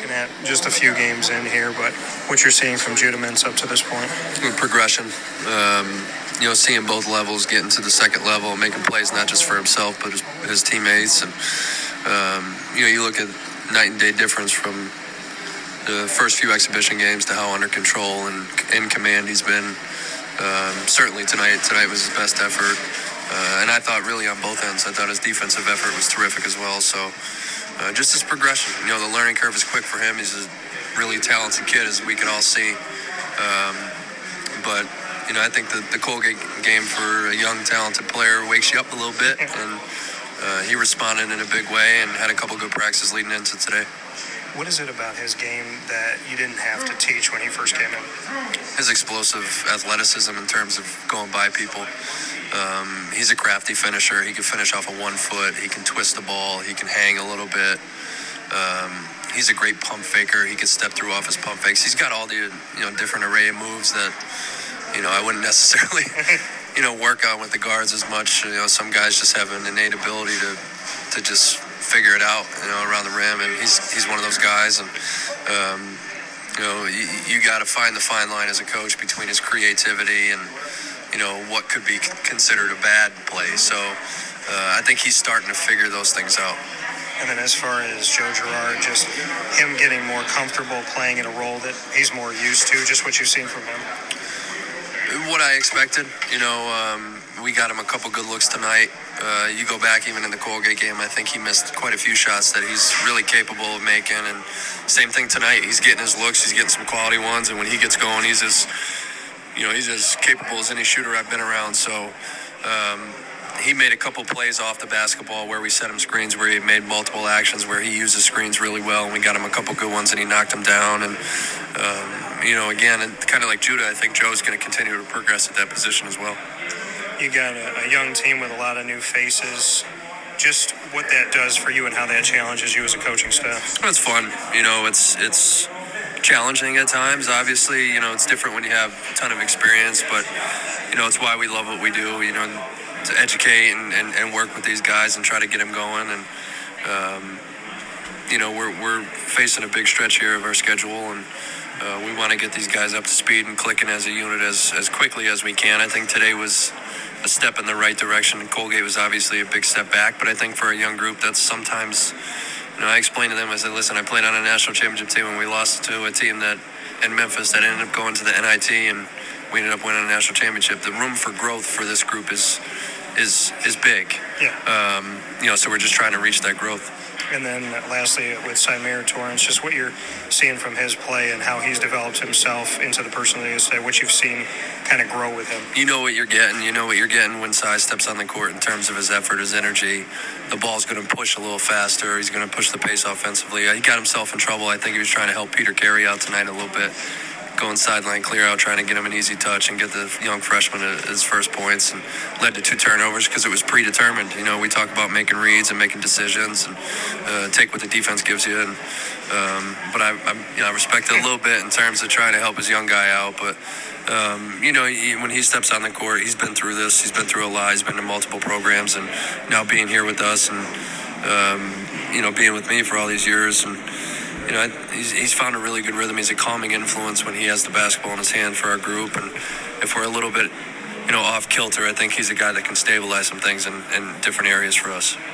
looking at just a few games in here, but what you're seeing from Judah Mintz up to this point. Progression. Um, you know, seeing both levels, getting to the second level, making plays not just for himself but his, his teammates, and um, you know, you look at night and day difference from the first few exhibition games to how under control and in command he's been. Um, certainly tonight, tonight was his best effort, uh, and I thought really on both ends. I thought his defensive effort was terrific as well. So, uh, just his progression. You know, the learning curve is quick for him. He's a really talented kid, as we can all see. Um, but you know, I think the, the Colgate game for a young, talented player wakes you up a little bit, and uh, he responded in a big way and had a couple good practices leading into today. What is it about his game that you didn't have to teach when he first came in? His explosive athleticism in terms of going by people. Um, he's a crafty finisher. He can finish off a one foot. He can twist the ball. He can hang a little bit. Um, he's a great pump faker. He can step through off his pump fakes. He's got all the you know different array of moves that you know I wouldn't necessarily you know work on with the guards as much. You know some guys just have an innate ability to to just figure it out, you know, around the rim, and he's he's one of those guys, and um, you know, you, you got to find the fine line as a coach between his creativity and you know what could be considered a bad play. So uh, I think he's starting to figure those things out. And then as far as Joe Girard, just him getting more comfortable playing in a role that he's more used to, just what you've seen from him. What I expected, you know, um, we got him a couple good looks tonight. Uh, you go back even in the Colgate game, I think he missed quite a few shots that he's really capable of making. And same thing tonight, he's getting his looks, he's getting some quality ones, and when he gets going, he's as you know he's as capable as any shooter I've been around. So. Um, he made a couple plays off the basketball where we set him screens where he made multiple actions where he uses screens really well and we got him a couple good ones and he knocked them down and um, you know again kind of like Judah I think Joe's going to continue to progress at that position as well you got a, a young team with a lot of new faces. Just what that does for you and how that challenges you as a coaching staff. It's fun. You know, it's it's challenging at times. Obviously, you know, it's different when you have a ton of experience, but you know, it's why we love what we do. You know, to educate and, and, and work with these guys and try to get them going. And um, you know, we're we're facing a big stretch here of our schedule and. Uh, we want to get these guys up to speed and clicking as a unit as, as quickly as we can. I think today was a step in the right direction. And Colgate was obviously a big step back, but I think for a young group, that's sometimes, know, I explained to them, I said, listen, I played on a national championship team and we lost to a team that in Memphis that ended up going to the NIT and we ended up winning a national championship. The room for growth for this group is is is big. Yeah. Um, you know, so we're just trying to reach that growth. And then lastly, with Symir Torrance, just what you're seeing from his play and how he's developed himself into the person that he is today, what you've seen kind of grow with him. You know what you're getting. You know what you're getting when Cy steps on the court in terms of his effort, his energy. The ball's going to push a little faster. He's going to push the pace offensively. He got himself in trouble. I think he was trying to help Peter Carey out tonight a little bit going sideline clear out, trying to get him an easy touch and get the young freshman his first points, and led to two turnovers because it was predetermined. You know, we talk about making reads and making decisions and uh, take what the defense gives you. And um, but I, I, you know, I respect it a little bit in terms of trying to help his young guy out. But um, you know, he, when he steps on the court, he's been through this. He's been through a lot. He's been in multiple programs, and now being here with us and um, you know being with me for all these years and you know, he's, he's found a really good rhythm. He's a calming influence when he has the basketball in his hand for our group. And if we're a little bit, you know, off kilter, I think he's a guy that can stabilize some things in, in different areas for us.